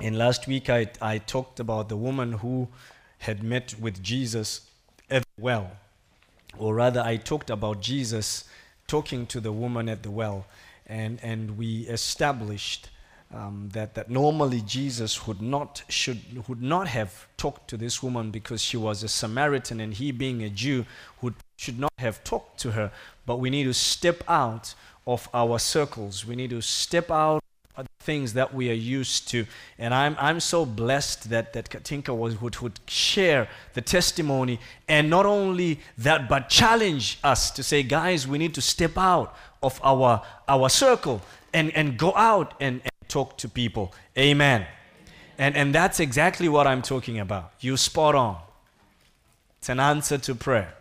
And last week I, I talked about the woman who had met with Jesus at the well. Or rather, I talked about Jesus talking to the woman at the well. And, and we established um, that, that normally Jesus would not, should, would not have talked to this woman because she was a Samaritan and he, being a Jew, would, should not have talked to her. But we need to step out of our circles. We need to step out things that we are used to. And I'm, I'm so blessed that, that Katinka was, would, would share the testimony and not only that, but challenge us to say, guys, we need to step out of our, our circle and, and go out and, and talk to people. Amen. And, and that's exactly what I'm talking about. You spot on. It's an answer to prayer.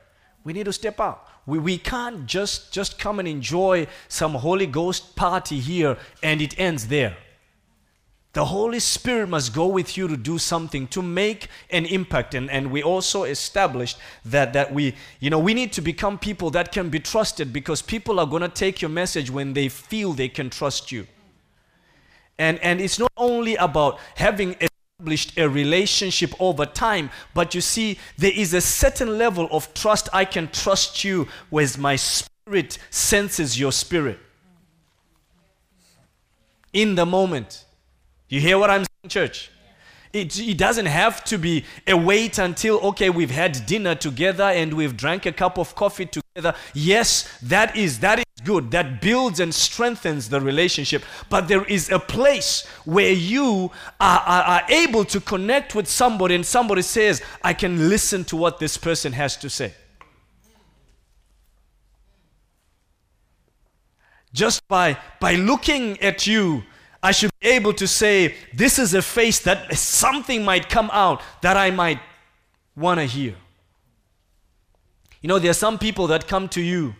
We need to step out. We, we can't just, just come and enjoy some Holy Ghost party here and it ends there. The Holy Spirit must go with you to do something, to make an impact. And, and we also established that, that we, you know, we need to become people that can be trusted because people are going to take your message when they feel they can trust you. And, and it's not only about having established a relationship over time, but you see, there is a certain level of trust. I can trust you whereas my spirit senses your spirit. In the moment. You hear what I'm saying, church? It, it doesn't have to be a wait until, okay, we've had dinner together and we've drank a cup of coffee together. Yes, that is, that is good. That builds and strengthens the relationship. But there is a place where you are, are, are able to connect with somebody and somebody says, I can listen to what this person has to say. Just by, by looking at you, I should be able to say, This is a face that something might come out that I might want to hear. You know, there are some people that come to you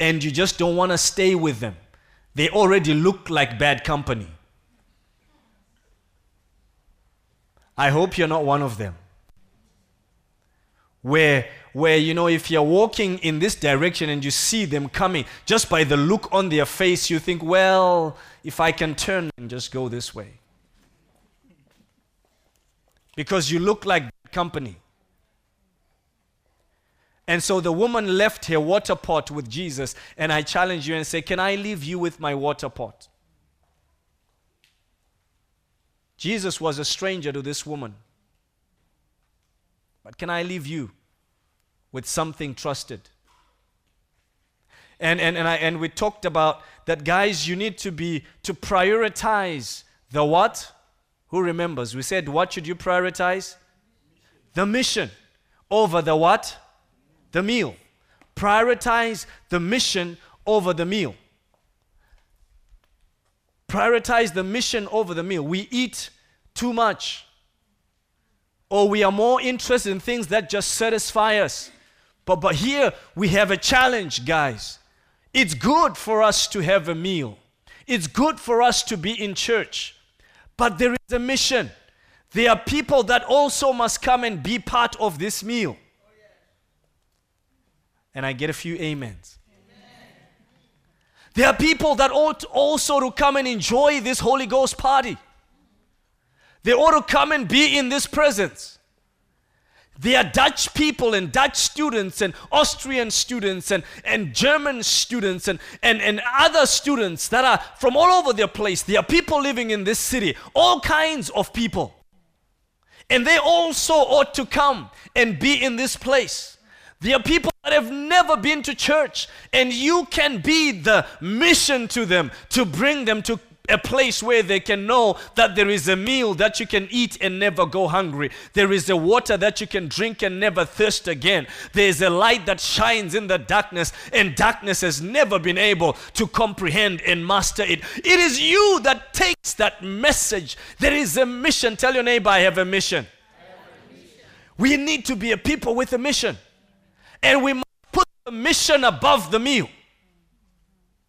and you just don't want to stay with them. They already look like bad company. I hope you're not one of them. Where, where, you know, if you're walking in this direction and you see them coming, just by the look on their face, you think, well, if I can turn and just go this way. Because you look like company. And so the woman left her water pot with Jesus, and I challenge you and say, Can I leave you with my water pot? Jesus was a stranger to this woman. But can I leave you with something trusted? And, and, and, I, and we talked about that, guys, you need to be, to prioritize the what? Who remembers? We said, what should you prioritize? The mission over the what? The meal. Prioritize the mission over the meal. Prioritize the mission over the meal. We eat too much. Or we are more interested in things that just satisfy us. But, but here we have a challenge, guys. It's good for us to have a meal, it's good for us to be in church. But there is a mission. There are people that also must come and be part of this meal. And I get a few amens. Amen. There are people that ought also to come and enjoy this Holy Ghost party. They ought to come and be in this presence. There are Dutch people and Dutch students and Austrian students and, and German students and, and, and other students that are from all over the place. There are people living in this city, all kinds of people. And they also ought to come and be in this place. There are people that have never been to church, and you can be the mission to them to bring them to a place where they can know that there is a meal that you can eat and never go hungry. There is a water that you can drink and never thirst again. There is a light that shines in the darkness, and darkness has never been able to comprehend and master it. It is you that takes that message. There is a mission. Tell your neighbor, I have a mission. Have a mission. We need to be a people with a mission. And we must put the mission above the meal.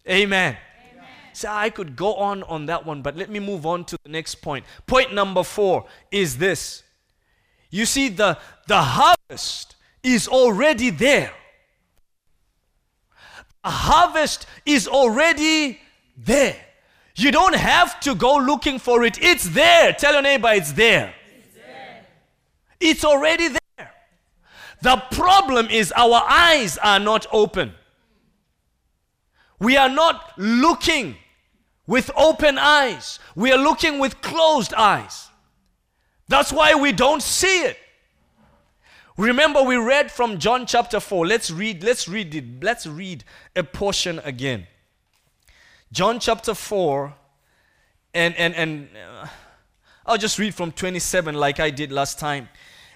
Amen. Amen. So I could go on on that one, but let me move on to the next point. Point number four is this. You see, the, the harvest is already there. The harvest is already there. You don't have to go looking for it. It's there. Tell your neighbor it's there. It's, there. it's already there. The problem is our eyes are not open. We are not looking with open eyes. We are looking with closed eyes. That's why we don't see it. Remember we read from John chapter 4. Let's read let's read it. Let's read a portion again. John chapter 4 and and and uh, I'll just read from 27 like I did last time.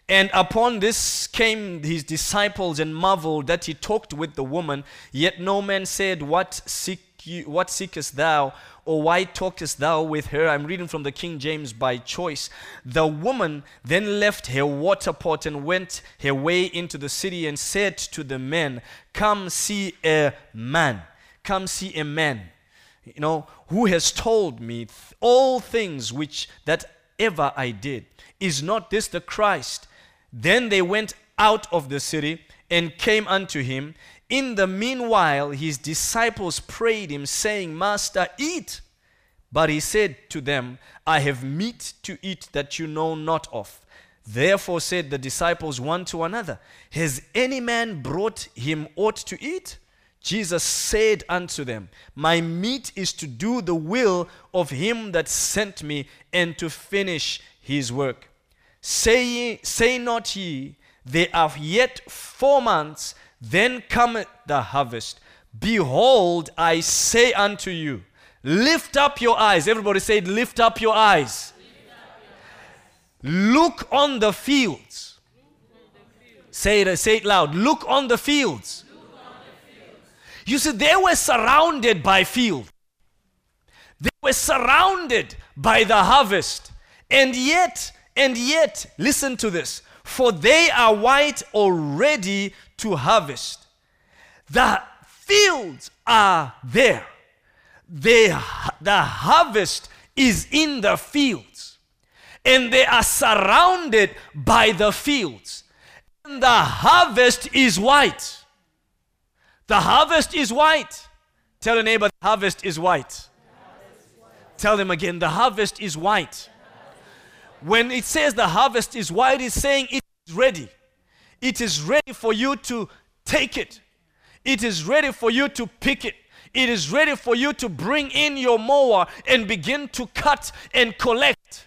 And upon this came his disciples and marveled that he talked with the woman, yet no man said, What seek you, what seekest thou? Or why talkest thou with her? I'm reading from the King James by choice. The woman then left her water pot and went her way into the city and said to the men, Come see a man. Come see a man. You know, who has told me all things which that ever I did. Is not this the Christ? Then they went out of the city and came unto him. In the meanwhile, his disciples prayed him, saying, Master, eat. But he said to them, I have meat to eat that you know not of. Therefore said the disciples one to another, Has any man brought him aught to eat? Jesus said unto them, My meat is to do the will of him that sent me and to finish his work. Say, say not ye, there are yet four months, then cometh the harvest. Behold, I say unto you, lift up your eyes. Everybody say, lift up your eyes. Look on the fields. Say it, say it loud. Look on the fields. You see, they were surrounded by field. They were surrounded by the harvest. And yet, and yet, listen to this for they are white already to harvest. The fields are there. They, the harvest is in the fields. And they are surrounded by the fields. And the harvest is white. The harvest is white. Tell a neighbor, the harvest is white. Harvest is white. Tell them again, the harvest is white. When it says the harvest is white, it's saying it is ready. It is ready for you to take it. It is ready for you to pick it. It is ready for you to bring in your mower and begin to cut and collect.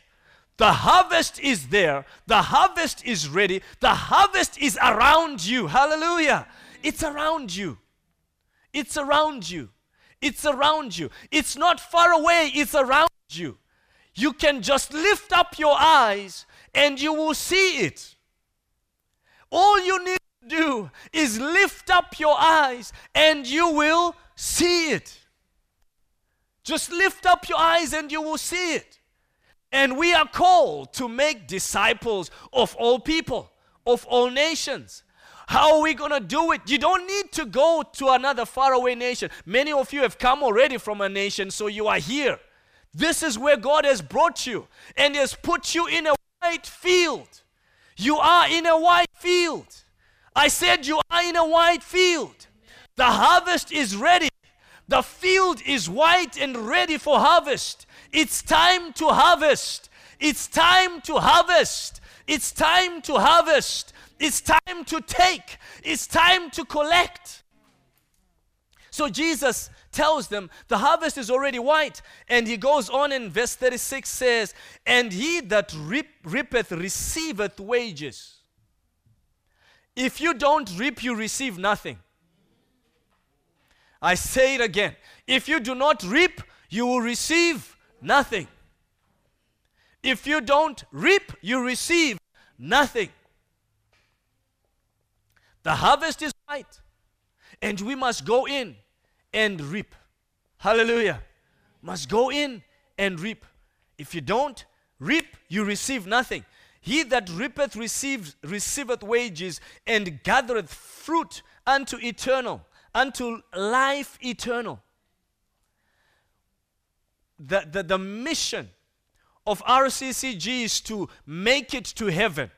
The harvest is there. The harvest is ready. The harvest is around you. Hallelujah. It's around you. It's around you. It's around you. It's not far away. It's around you. You can just lift up your eyes and you will see it. All you need to do is lift up your eyes and you will see it. Just lift up your eyes and you will see it. And we are called to make disciples of all people, of all nations. How are we going to do it? You don't need to go to another faraway nation. Many of you have come already from a nation, so you are here. This is where God has brought you and has put you in a white field. You are in a white field. I said you are in a white field. The harvest is ready. The field is white and ready for harvest. It's time to harvest. It's time to harvest. It's time to harvest. It's time to take. It's time to collect. So Jesus tells them the harvest is already white. And he goes on in verse 36 says, And he that reap, reapeth receiveth wages. If you don't reap, you receive nothing. I say it again. If you do not reap, you will receive nothing. If you don't reap, you receive nothing. The harvest is white, and we must go in and reap. Hallelujah. Must go in and reap. If you don't reap, you receive nothing. He that reapeth receives, receiveth wages and gathereth fruit unto eternal, unto life eternal. The, the, the mission of RCCG is to make it to heaven.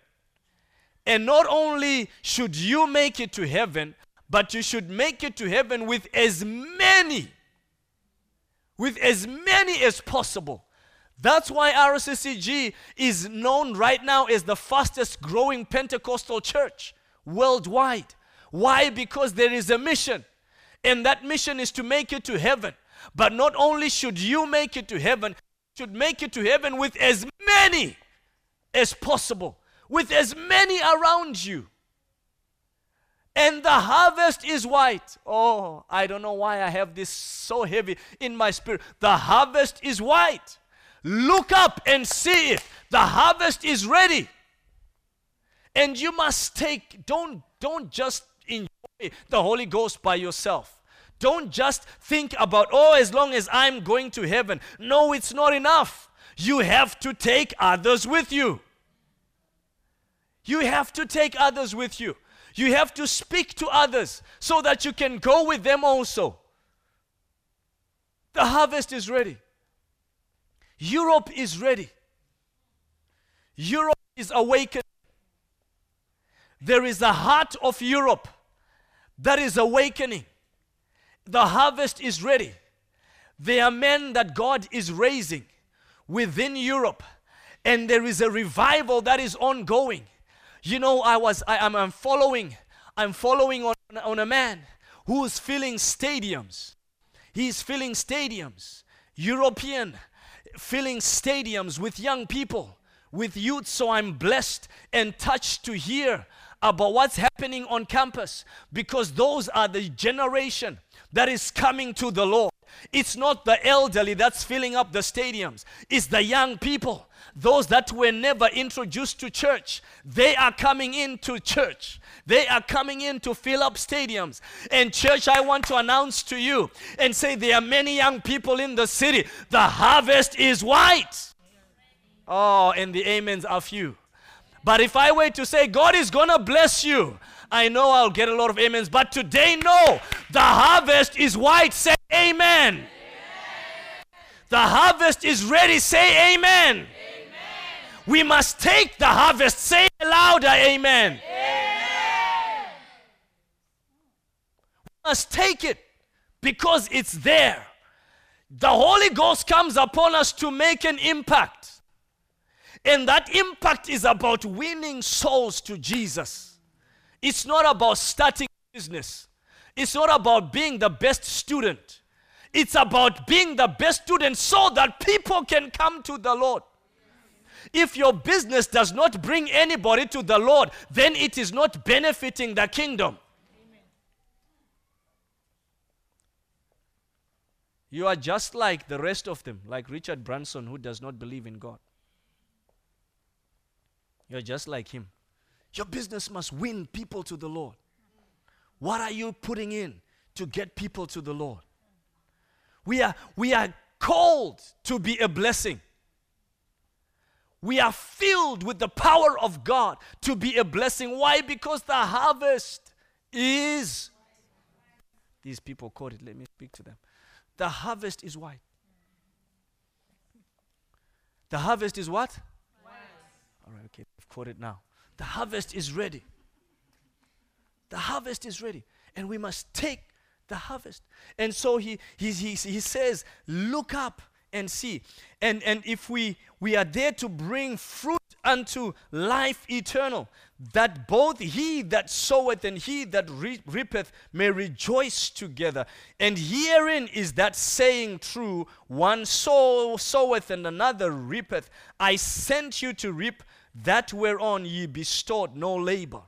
And not only should you make it to heaven, but you should make it to heaven with as many with as many as possible. That's why RCCG is known right now as the fastest growing Pentecostal church worldwide. Why? Because there is a mission, and that mission is to make it to heaven. But not only should you make it to heaven, should make it to heaven with as many as possible, with as many around you. And the harvest is white. Oh, I don't know why I have this so heavy in my spirit. The harvest is white. Look up and see it. The harvest is ready. And you must take, don't, don't just enjoy the Holy Ghost by yourself. Don't just think about, oh, as long as I'm going to heaven. No, it's not enough. You have to take others with you. You have to take others with you. You have to speak to others so that you can go with them also. The harvest is ready. Europe is ready. Europe is awakened. There is a heart of Europe that is awakening. The harvest is ready. There are men that God is raising within Europe, and there is a revival that is ongoing. You know, I was I, am I'm following, I'm following on, on a man who's filling stadiums. He's filling stadiums, European, filling stadiums with young people, with youth. So I'm blessed and touched to hear about what's happening on campus because those are the generation that is coming to the Lord. It's not the elderly that's filling up the stadiums, it's the young people. Those that were never introduced to church, they are coming into church. They are coming in to fill up stadiums. And, church, I want to announce to you and say there are many young people in the city. The harvest is white. Oh, and the amens are few. But if I were to say, God is going to bless you, I know I'll get a lot of amens. But today, no. The harvest is white. Say amen. amen. The harvest is ready. Say amen. amen. We must take the harvest. Say louder, amen. amen. We must take it because it's there. The Holy Ghost comes upon us to make an impact. And that impact is about winning souls to Jesus. It's not about starting business. It's not about being the best student. It's about being the best student so that people can come to the Lord. If your business does not bring anybody to the Lord, then it is not benefiting the kingdom. You are just like the rest of them, like Richard Branson, who does not believe in God. You're just like him. Your business must win people to the Lord. What are you putting in to get people to the Lord? We are, we are called to be a blessing. We are filled with the power of God to be a blessing. Why? Because the harvest is. These people caught it. Let me speak to them. The harvest is white. The harvest is what? White. All right, okay quote it now. The harvest is ready. The harvest is ready. And we must take the harvest. And so he, he, he, he says, look up and see. And, and if we, we are there to bring fruit unto life eternal, that both he that soweth and he that re- reapeth may rejoice together. And herein is that saying true one sow, soweth and another reapeth. I sent you to reap that whereon ye bestowed no labor.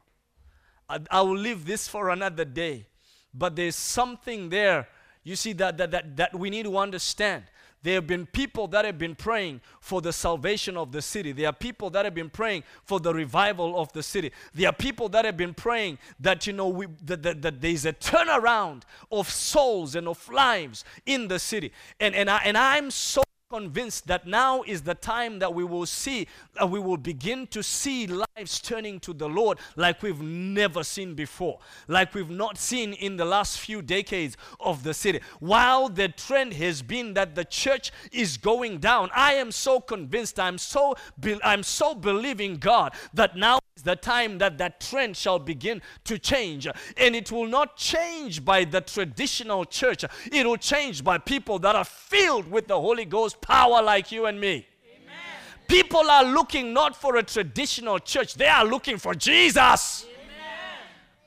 I, I will leave this for another day. But there's something there, you see, that, that, that, that we need to understand. There have been people that have been praying for the salvation of the city. There are people that have been praying for the revival of the city. There are people that have been praying that, you know, we, that, that, that there's a turnaround of souls and of lives in the city. And, and, I, and I'm so convinced that now is the time that we will see, uh, we will begin to see life lives turning to the Lord like we've never seen before, like we've not seen in the last few decades of the city. While the trend has been that the church is going down, I am so convinced, I'm so, I'm so believing God that now is the time that that trend shall begin to change. And it will not change by the traditional church, it will change by people that are filled with the Holy Ghost power like you and me. People are looking not for a traditional church, they are looking for Jesus. Amen.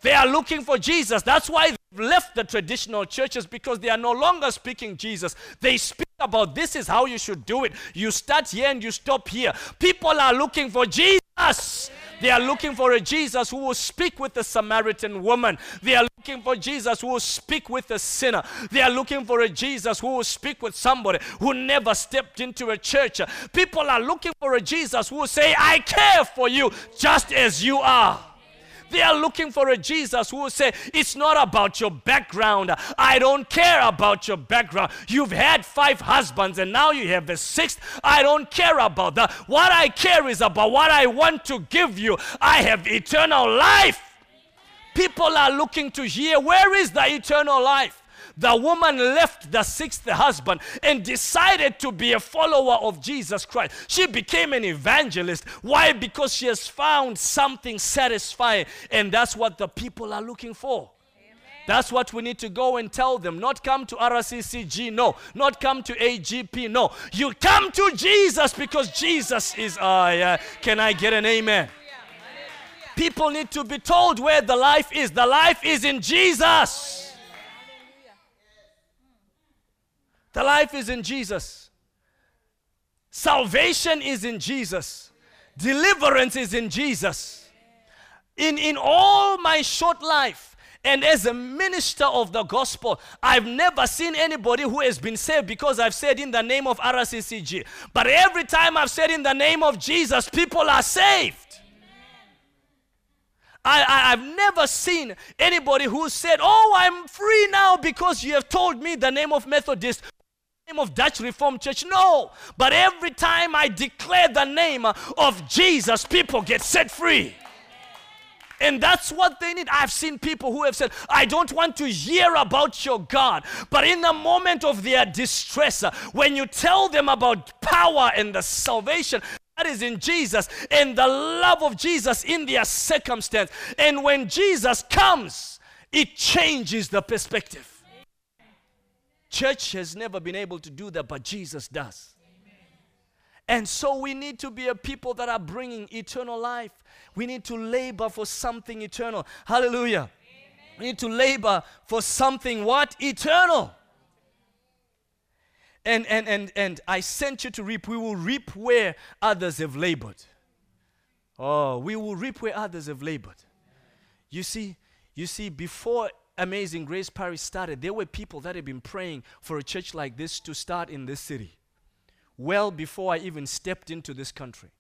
They are looking for Jesus. That's why they've left the traditional churches because they are no longer speaking Jesus. They speak about this is how you should do it. You start here and you stop here. People are looking for Jesus. They are looking for a Jesus who will speak with the Samaritan woman. They are looking for Jesus who will speak with a sinner. They are looking for a Jesus who will speak with somebody who never stepped into a church. People are looking for a Jesus who will say, I care for you just as you are. They are looking for a Jesus who will say, It's not about your background. I don't care about your background. You've had five husbands and now you have a sixth. I don't care about that. What I care is about what I want to give you. I have eternal life. People are looking to hear, Where is the eternal life? The woman left the sixth husband and decided to be a follower of Jesus Christ. She became an evangelist. Why? Because she has found something satisfying, and that's what the people are looking for. That's what we need to go and tell them. Not come to RCCG, no. Not come to AGP, no. You come to Jesus because Jesus is. Uh, yeah. Can I get an amen? People need to be told where the life is. The life is in Jesus. The life is in Jesus. Salvation is in Jesus. Deliverance is in Jesus. In, in all my short life, and as a minister of the gospel, I've never seen anybody who has been saved because I've said in the name of RCCG. But every time I've said in the name of Jesus, people are saved. I, have never seen anybody who said, Oh, I'm free now because you have told me the name of Methodist name of Dutch Reformed Church. No. But every time I declare the name of Jesus, people get set free. And that's what they need. I've seen people who have said, I don't want to hear about your God. But in the moment of their distress, when you tell them about power and the salvation, that is in Jesus and the love of Jesus in their circumstance. And when Jesus comes, it changes the perspective. Church has never been able to do that, but Jesus does. And so we need to be a people that are bringing eternal life. We need to labor for something eternal. Hallelujah. Amen. We need to labor for something what? Eternal. And, and, and, and I sent you to reap. We will reap where others have labored. Oh, we will reap where others have labored. You see, you see, before Amazing Grace Parish started, there were people that had been praying for a church like this to start in this city well before I even stepped into this country.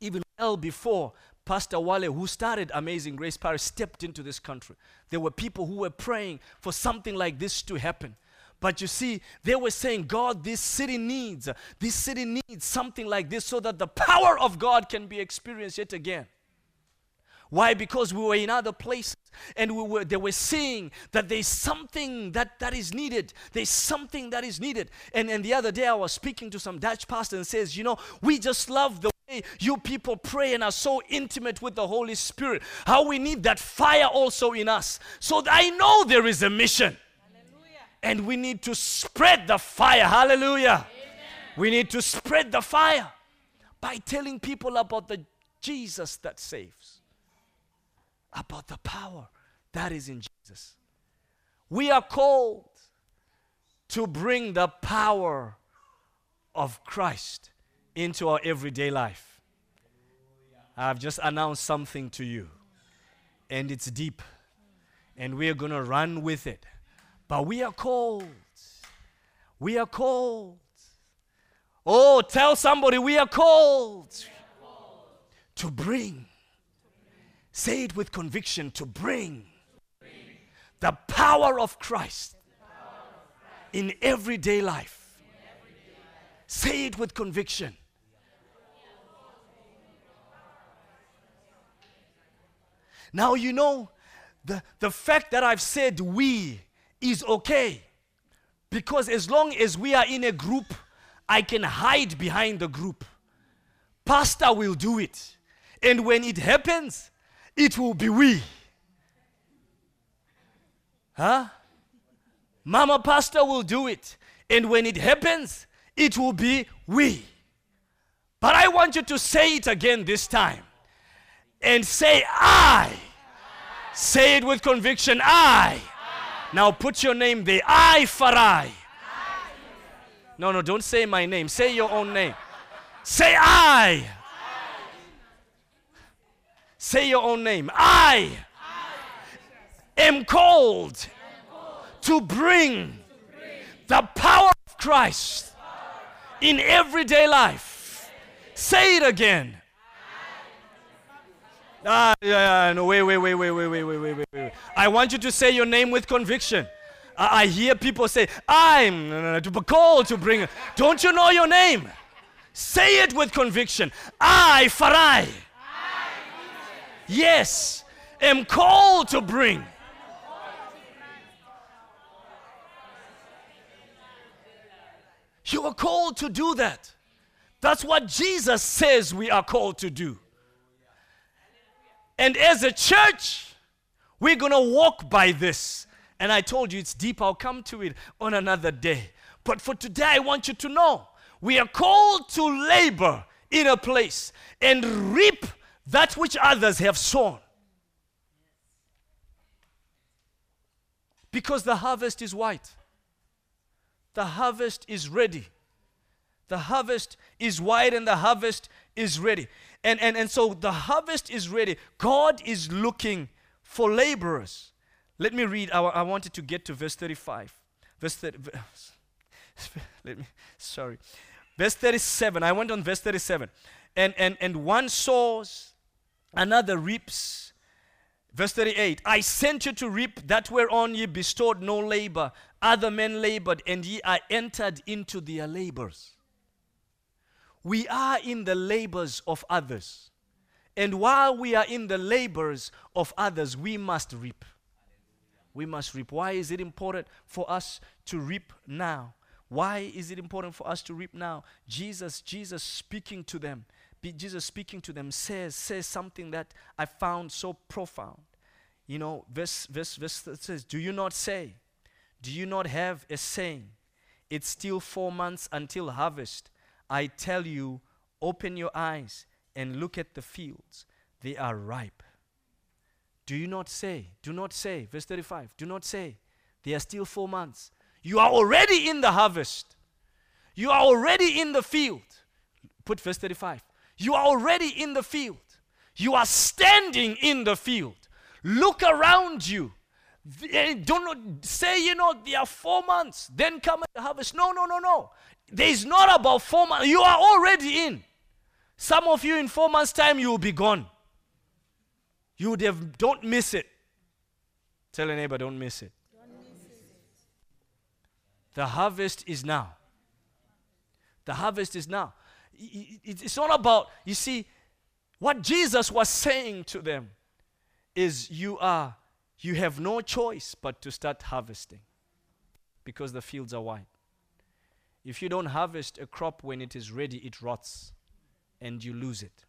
Even well before Pastor Wale, who started Amazing Grace Parish, stepped into this country. There were people who were praying for something like this to happen. But you see, they were saying, God, this city needs, this city needs something like this so that the power of God can be experienced yet again. Why? Because we were in other places and we were they were seeing that there's something that, that is needed. There's something that is needed. And, and the other day I was speaking to some Dutch pastor and says, you know, we just love the way you people pray and are so intimate with the Holy Spirit. How we need that fire also in us. So I know there is a mission. Hallelujah. And we need to spread the fire. Hallelujah. Amen. We need to spread the fire by telling people about the Jesus that saves about the power that is in Jesus. We are called to bring the power of Christ into our everyday life. I've just announced something to you, and it's deep, and we're going to run with it. But we are called. We are called. Oh, tell somebody we are called, we are called. to bring Say it with conviction to bring, bring. the power of Christ, power of Christ. In, everyday in everyday life. Say it with conviction. Now, you know, the, the fact that I've said we is okay. Because as long as we are in a group, I can hide behind the group. Pastor will do it. And when it happens, it will be we. Huh? Mama Pastor will do it. And when it happens, it will be we. But I want you to say it again this time. And say, I. Say it with conviction, I. Now put your name there. I, Farai. No, no, don't say my name. Say your own name. Say I. Say your own name. I am called to bring the power of Christ in everyday life. Say it again. Ah, yeah, yeah, no, wait, wait, wait, wait, wait, wait, wait, wait, wait. I want you to say your name with conviction. I, I hear people say, I'm called to bring. Don't you know your name? Say it with conviction. I, Farai. Yes, am called to bring. You are called to do that. That's what Jesus says we are called to do. And as a church, we're going to walk by this. And I told you it's deep. I'll come to it on another day. But for today, I want you to know we are called to labor in a place and reap that which others have sown. Because the harvest is white, the harvest is ready. The harvest is white and the harvest is ready. And, and, and so the harvest is ready. God is looking for laborers. Let me read. I, I wanted to get to verse 35. Verse 30, let me, sorry. Verse 37. I went on verse 37. And, and, and one sows, another reaps. Verse 38 I sent you to reap that whereon ye bestowed no labor. Other men labored, and ye are entered into their labors. We are in the labors of others. And while we are in the labors of others, we must reap. We must reap. Why is it important for us to reap now? Why is it important for us to reap now? Jesus, Jesus speaking to them, Jesus speaking to them says, says something that I found so profound. You know, verse, verse, verse says, Do you not say? Do you not have a saying? It's still four months until harvest. I tell you, open your eyes and look at the fields. They are ripe. Do you not say, do not say, verse 35, do not say, they are still four months. You are already in the harvest. You are already in the field. Put verse 35. You are already in the field. You are standing in the field. Look around you. Eh, don't say, you know, there are four months, then come the harvest. No, no, no, no. There's not about four months. You are already in. Some of you in four months' time, you will be gone. You would have, don't miss it. Tell a neighbor. Don't miss it. The harvest is now. The harvest is now. It's not about, you see, what Jesus was saying to them is you are, you have no choice but to start harvesting because the fields are white. If you don't harvest a crop when it is ready, it rots and you lose it.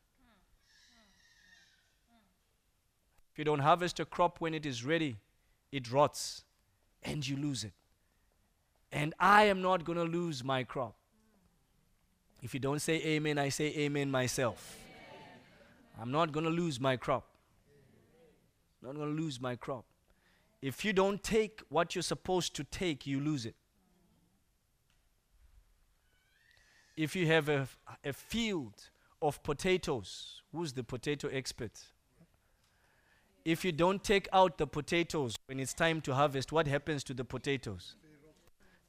If you don't harvest a crop when it is ready, it rots and you lose it. And I am not going to lose my crop. If you don't say amen, I say amen myself. I'm not going to lose my crop. Not going to lose my crop. If you don't take what you're supposed to take, you lose it. if you have a, a field of potatoes, who's the potato expert? If you don't take out the potatoes when it's time to harvest, what happens to the potatoes?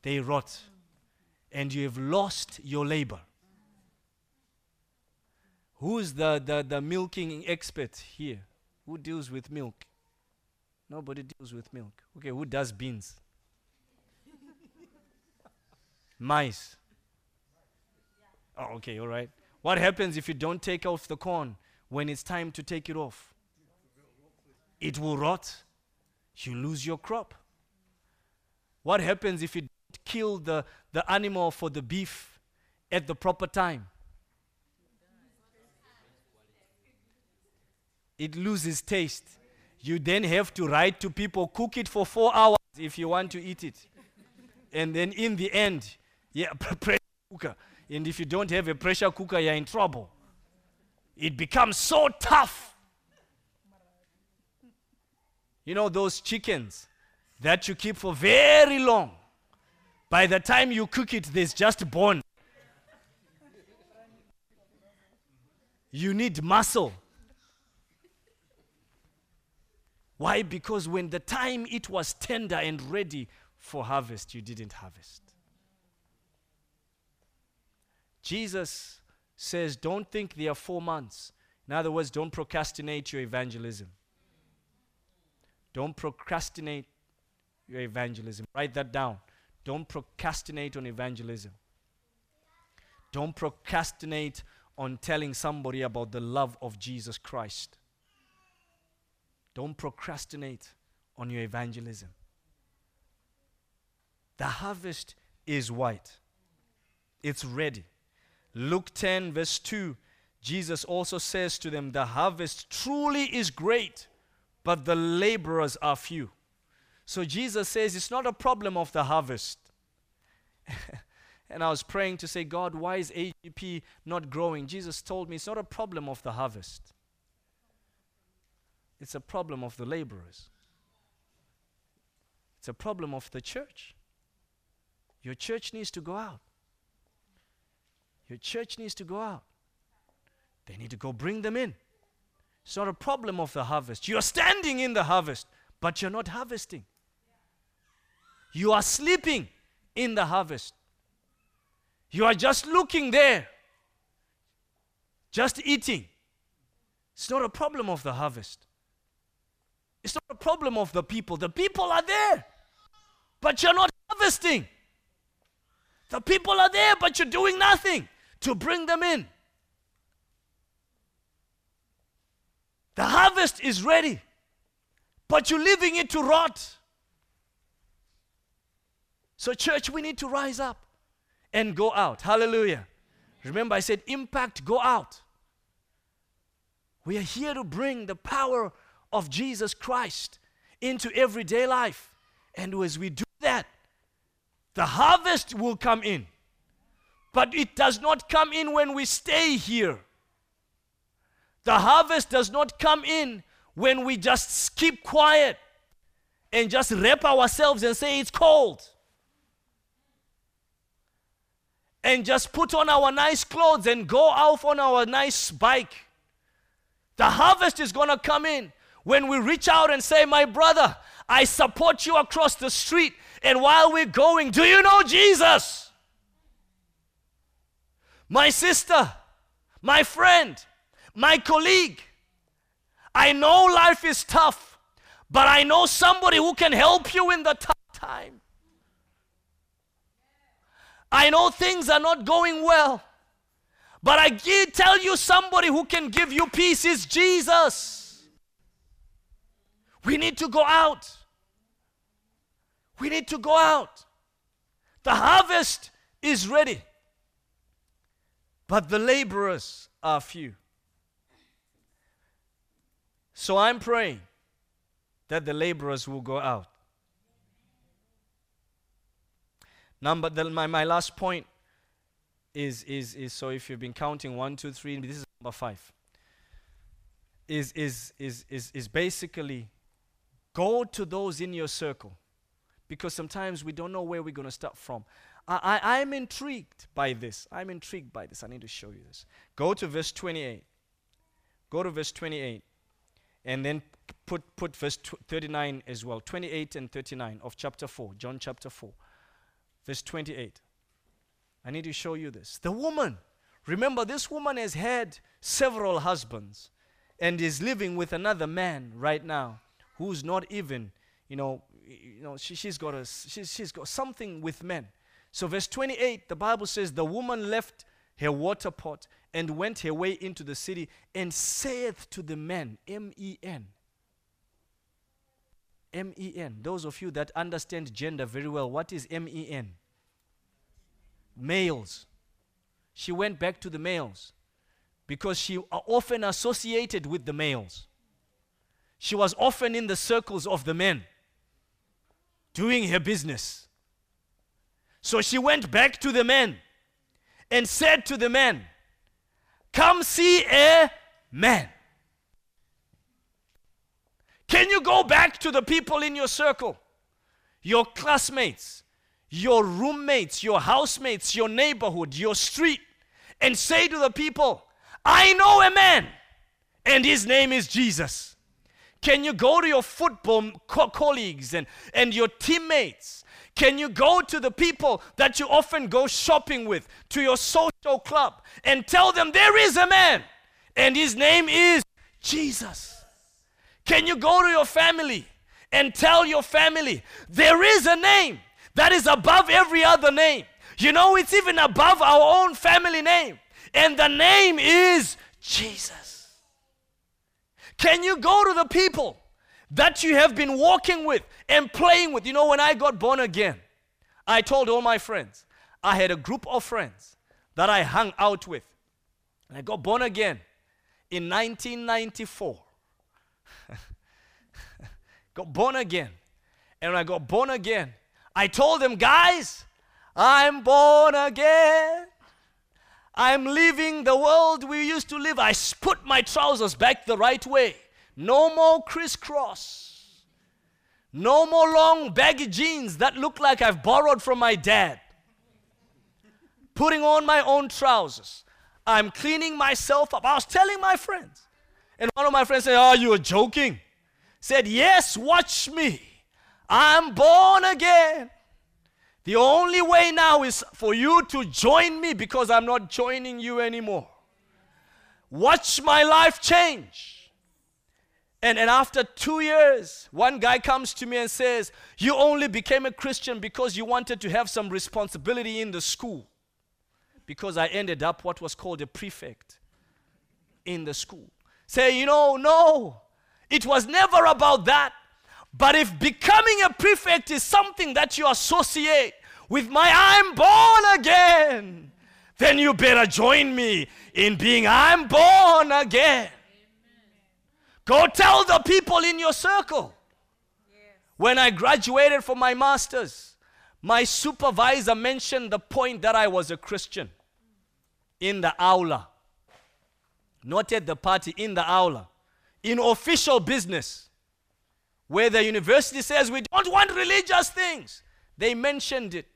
They rot. And you have lost your labor. Who's the, the, the milking expert here? Who deals with milk? Nobody deals with milk. Okay, who does beans? Mice. Oh, okay, all right. What happens if you don't take off the corn when it's time to take it off? it will rot. You lose your crop. What happens if you don't kill the, the animal for the beef at the proper time? It loses taste. You then have to write to people, cook it for four hours if you want to eat it. And then in the end, yeah, pressure cooker. And if you don't have a pressure cooker, you're in trouble. It becomes so tough. You know, those chickens that you keep for very long. By the time you cook it, there's just bone. You need muscle. Why? Because when the time it was tender and ready for harvest, you didn't harvest. Jesus says, Don't think there are four months. In other words, don't procrastinate your evangelism. Don't procrastinate your evangelism. Write that down. Don't procrastinate on evangelism. Don't procrastinate on telling somebody about the love of Jesus Christ. Don't procrastinate on your evangelism. The harvest is white, it's ready. Luke 10, verse 2, Jesus also says to them, The harvest truly is great, but the laborers are few. So Jesus says it's not a problem of the harvest. and I was praying to say, God, why is AGP not growing? Jesus told me it's not a problem of the harvest, it's a problem of the laborers. It's a problem of the church. Your church needs to go out. Your church needs to go out. They need to go bring them in. It's not a problem of the harvest. You're standing in the harvest, but you're not harvesting. You are sleeping in the harvest. You are just looking there, just eating. It's not a problem of the harvest. Problem of the people. The people are there, but you're not harvesting. The people are there, but you're doing nothing to bring them in. The harvest is ready, but you're leaving it to rot. So, church, we need to rise up and go out. Hallelujah. Remember, I said, impact, go out. We are here to bring the power of Jesus Christ into everyday life. And as we do that, the harvest will come in. But it does not come in when we stay here. The harvest does not come in when we just keep quiet and just wrap ourselves and say it's cold. And just put on our nice clothes and go off on our nice bike. The harvest is going to come in when we reach out and say, My brother, I support you across the street. And while we're going, do you know Jesus? my sister, my friend, my colleague. I know life is tough, but I know somebody who can help you in the tough time. I know things are not going well, but I tell you somebody who can give you peace is Jesus. We need to go out. We need to go out. The harvest is ready but the laborers are few. So I'm praying that the laborers will go out. Number, the, my, my last point is, is, is so if you've been counting one, two, three, this is number five, is, is, is, is, is basically go to those in your circle because sometimes we don't know where we're going to start from. I, I, I'm intrigued by this. I'm intrigued by this. I need to show you this. Go to verse 28. Go to verse 28. And then put, put verse 39 as well. 28 and 39 of chapter 4. John chapter 4. Verse 28. I need to show you this. The woman. Remember, this woman has had several husbands and is living with another man right now who's not even, you know, you know she, she's, got a, she's, she's got something with men. So, verse 28, the Bible says, The woman left her water pot and went her way into the city and saith to the men, M E N, M E N. Those of you that understand gender very well, what is M E N? Males. She went back to the males because she often associated with the males. She was often in the circles of the men doing her business. So she went back to the men and said to the men, Come see a man. Can you go back to the people in your circle, your classmates, your roommates, your housemates, your neighborhood, your street, and say to the people, I know a man, and his name is Jesus. Can you go to your football co- colleagues and, and your teammates? Can you go to the people that you often go shopping with, to your social club, and tell them there is a man, and his name is Jesus? Can you go to your family and tell your family there is a name that is above every other name? You know, it's even above our own family name, and the name is Jesus. Can you go to the people that you have been walking with and playing with? You know, when I got born again, I told all my friends, I had a group of friends that I hung out with. And I got born again in 1994. got born again. And when I got born again, I told them, guys, I'm born again. I'm leaving the world we used to live. I put my trousers back the right way. No more crisscross. No more long baggy jeans that look like I've borrowed from my dad. Putting on my own trousers. I'm cleaning myself up. I was telling my friends. And one of my friends said, Oh, you are joking. Said, Yes, watch me. I'm born again. The only way now is for you to join me because I'm not joining you anymore. Watch my life change. And, and after two years, one guy comes to me and says, You only became a Christian because you wanted to have some responsibility in the school. Because I ended up what was called a prefect in the school. Say, you know, no, it was never about that. But if becoming a prefect is something that you associate with my I'm born again, then you better join me in being I'm born again. Go tell the people in your circle. When I graduated from my master's, my supervisor mentioned the point that I was a Christian in the aula. Not at the party, in the aula. In official business. Where the university says we don't want religious things. They mentioned it.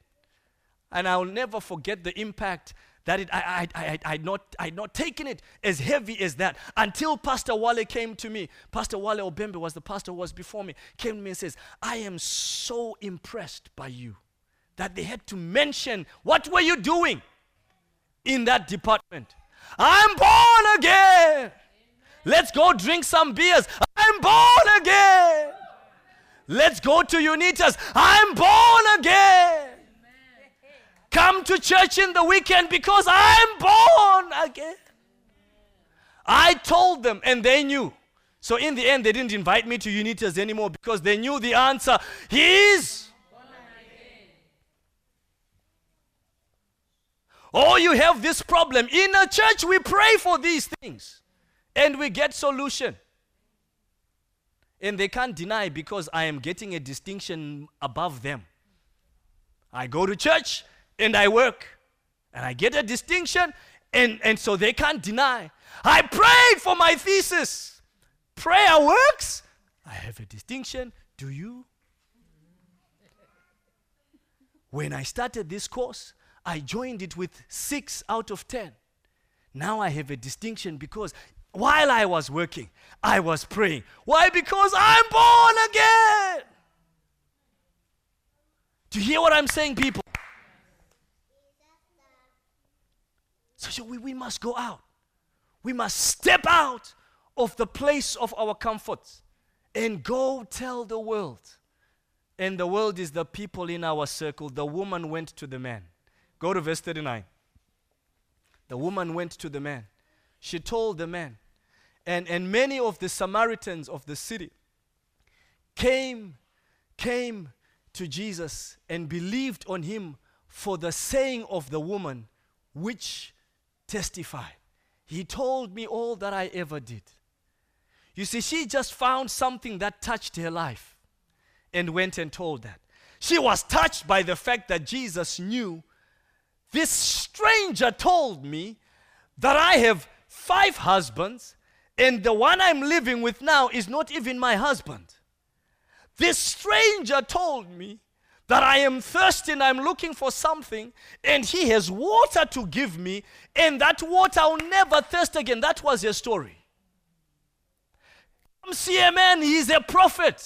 And I'll never forget the impact that it, I, I, I, I'd, not, I'd not taken it as heavy as that until Pastor Wale came to me. Pastor Wale Obembe was the pastor who was before me, came to me and says, I am so impressed by you that they had to mention, what were you doing in that department? I'm born again. Let's go drink some beers. I'm born again. Let's go to Unitas. I'm born again. Come to church in the weekend because I'm born again. I told them and they knew. So in the end, they didn't invite me to Unitas anymore because they knew the answer. He is. Oh, you have this problem. In a church, we pray for these things and we get solution. And they can't deny because I am getting a distinction above them. I go to church and I work and I get a distinction, and, and so they can't deny. I prayed for my thesis. Prayer works. I have a distinction. Do you? When I started this course, I joined it with six out of ten. Now I have a distinction because while I was working, I was praying. Why? Because I'm born again. Do you hear what I'm saying, people? So we, we must go out. We must step out of the place of our comfort and go tell the world. And the world is the people in our circle. The woman went to the man. Go to verse 39. The woman went to the man. She told the man. And, and many of the Samaritans of the city came came to Jesus and believed on him for the saying of the woman which testified. He told me all that I ever did. You see, she just found something that touched her life and went and told that. She was touched by the fact that Jesus knew this stranger told me that I have five husbands and the one I'm living with now is not even my husband. This stranger told me that I am thirsty and I'm looking for something, and he has water to give me, and that water I'll never thirst again. That was his story. Come see a man, he's a prophet.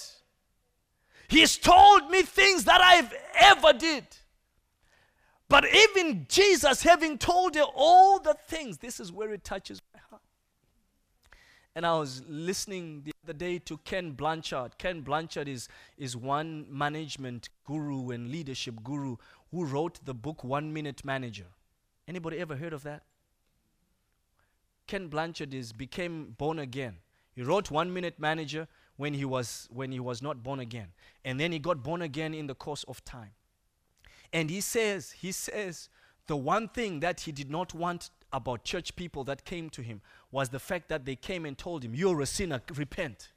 He's told me things that I've ever did. But even Jesus having told her all the things, this is where it touches. And I was listening the other day to Ken Blanchard. Ken Blanchard is, is one management guru and leadership guru who wrote the book One Minute Manager. Anybody ever heard of that? Ken Blanchard is became born again. He wrote One Minute Manager when he was when he was not born again. And then he got born again in the course of time. And he says, he says, the one thing that he did not want about church people that came to him was the fact that they came and told him, You're a sinner, repent.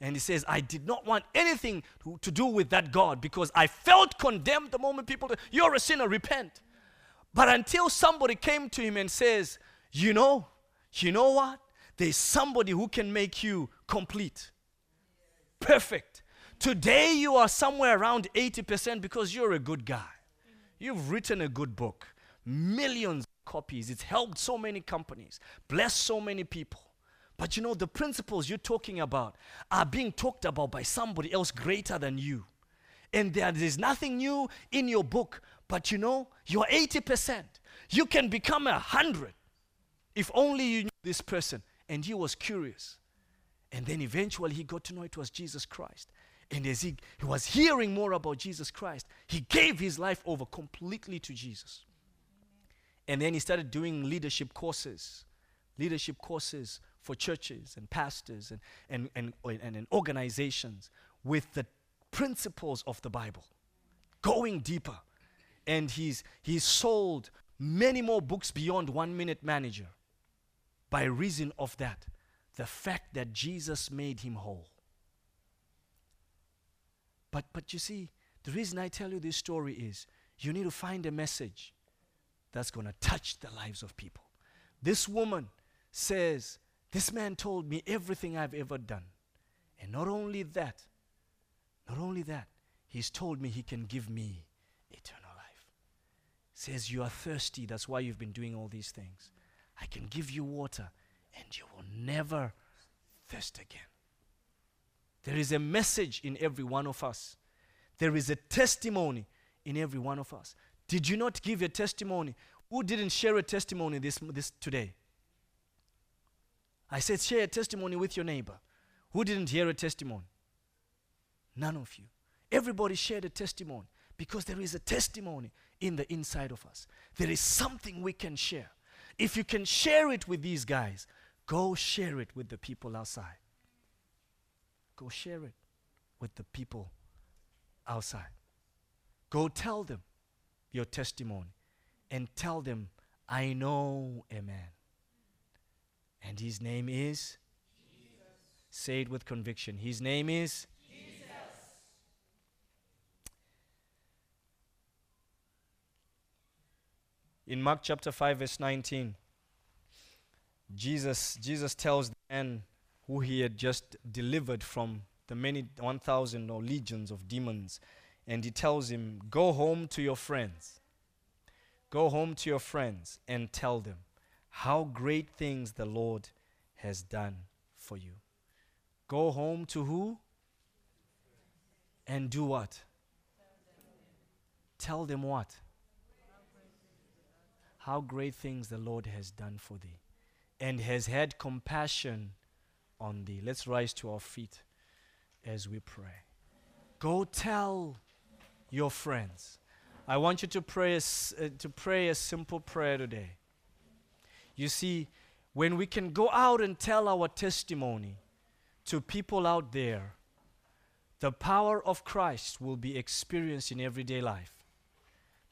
And he says, I did not want anything to, to do with that God because I felt condemned the moment people, said, You're a sinner, repent. But until somebody came to him and says, You know, you know what? There's somebody who can make you complete, perfect. Today you are somewhere around 80% because you're a good guy. You've written a good book, millions copies. It's helped so many companies, blessed so many people. But you know, the principles you're talking about are being talked about by somebody else greater than you. And there is nothing new in your book, but you know, you're 80%. You can become a 100 if only you knew this person. And he was curious. And then eventually he got to know it was Jesus Christ. And as he, he was hearing more about Jesus Christ, he gave his life over completely to Jesus. And then he started doing leadership courses, leadership courses for churches and pastors and, and, and, and, and organizations with the principles of the Bible, going deeper. And he's, he's sold many more books beyond One Minute Manager by reason of that. The fact that Jesus made him whole. But, but you see, the reason I tell you this story is you need to find a message that's going to touch the lives of people. This woman says, This man told me everything I've ever done. And not only that, not only that, he's told me he can give me eternal life. Says, You are thirsty, that's why you've been doing all these things. I can give you water, and you will never thirst again. There is a message in every one of us. There is a testimony in every one of us. Did you not give a testimony? Who didn't share a testimony this, this today? I said, share a testimony with your neighbor. Who didn't hear a testimony? None of you. Everybody shared a testimony because there is a testimony in the inside of us. There is something we can share. If you can share it with these guys, go share it with the people outside. Go share it with the people outside. Go tell them your testimony and tell them, I know a man. And his name is? Jesus. Say it with conviction. His name is? Jesus. In Mark chapter 5, verse 19, Jesus, Jesus tells the man who he had just delivered from the many 1,000 or legions of demons and he tells him, Go home to your friends. Go home to your friends and tell them how great things the Lord has done for you. Go home to who? And do what? Tell them what? How great things the Lord has done for thee and has had compassion on thee. Let's rise to our feet as we pray. Go tell your friends. I want you to pray a, uh, to pray a simple prayer today. You see, when we can go out and tell our testimony to people out there, the power of Christ will be experienced in everyday life.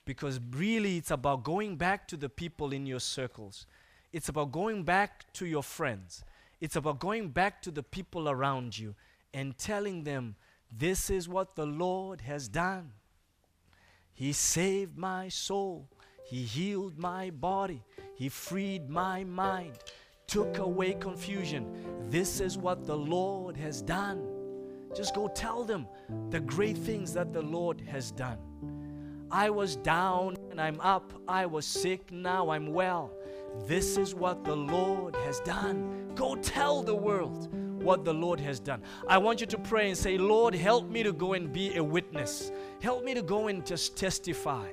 Because really, it's about going back to the people in your circles. It's about going back to your friends. It's about going back to the people around you and telling them, This is what the Lord has done. He saved my soul. He healed my body. He freed my mind. Took away confusion. This is what the Lord has done. Just go tell them the great things that the Lord has done. I was down and I'm up. I was sick, now I'm well. This is what the Lord has done. Go tell the world what the Lord has done. I want you to pray and say, Lord, help me to go and be a witness. Help me to go and just testify.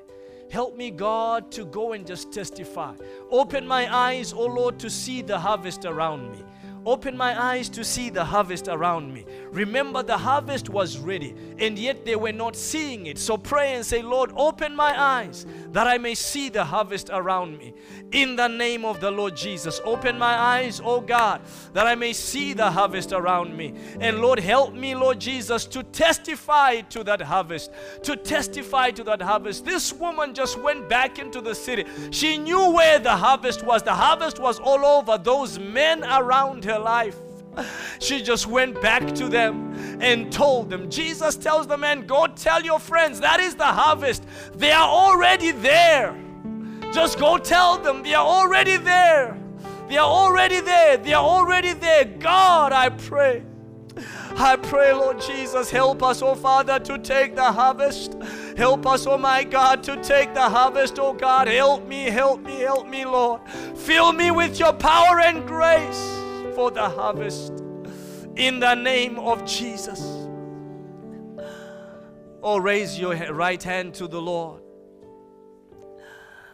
Help me, God, to go and just testify. Open my eyes, O Lord, to see the harvest around me. Open my eyes to see the harvest around me. Remember, the harvest was ready, and yet they were not seeing it. So pray and say, Lord, open my eyes that I may see the harvest around me. In the name of the Lord Jesus, open my eyes, oh God, that I may see the harvest around me. And Lord, help me, Lord Jesus, to testify to that harvest. To testify to that harvest. This woman just went back into the city. She knew where the harvest was. The harvest was all over those men around her life. She just went back to them and told them. Jesus tells the man, Go tell your friends, that is the harvest. They are already there. Just go tell them, they are already there. They are already there. They are already there. God, I pray. I pray, Lord Jesus, help us, oh Father, to take the harvest. Help us, oh my God, to take the harvest, oh God. Help me, help me, help me, Lord. Fill me with your power and grace for the harvest in the name of Jesus. Oh, raise your right hand to the Lord.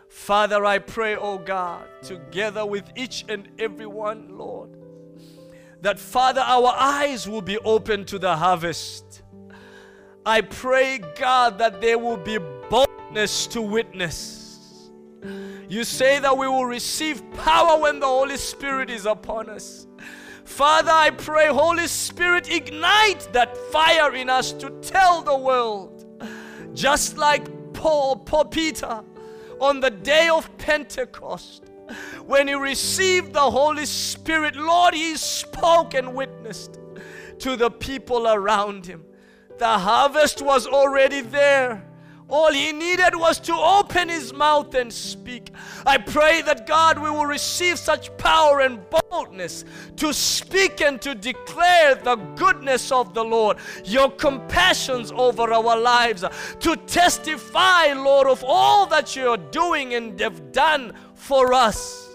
Father, I pray, oh God, together with each and every one, Lord, that Father, our eyes will be open to the harvest. I pray, God, that there will be boldness to witness. You say that we will receive power when the Holy Spirit is upon us. Father, I pray, Holy Spirit, ignite that fire in us to tell the world, just like Paul, Paul Peter, on the day of Pentecost, when he received the Holy Spirit, Lord, he spoke and witnessed to the people around him. The harvest was already there. All he needed was to open his mouth and speak. I pray that God, we will receive such power and boldness to speak and to declare the goodness of the Lord, your compassions over our lives, to testify, Lord, of all that you're doing and have done for us.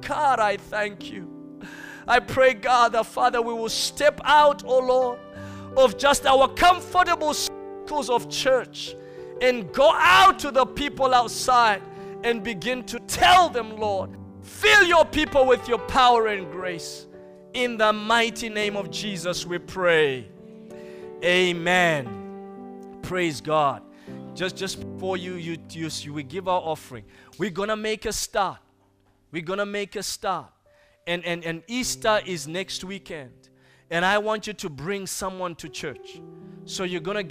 God, I thank you. I pray, God, that Father, we will step out, oh Lord, of just our comfortable circles of church and go out to the people outside and begin to tell them, Lord, fill your people with your power and grace. In the mighty name of Jesus, we pray. Amen. Praise God. Just, just before you, you, you, you we give our offering, we're gonna make a start. We're gonna make a start. And, and, and Easter is next weekend. And I want you to bring someone to church. So you're gonna get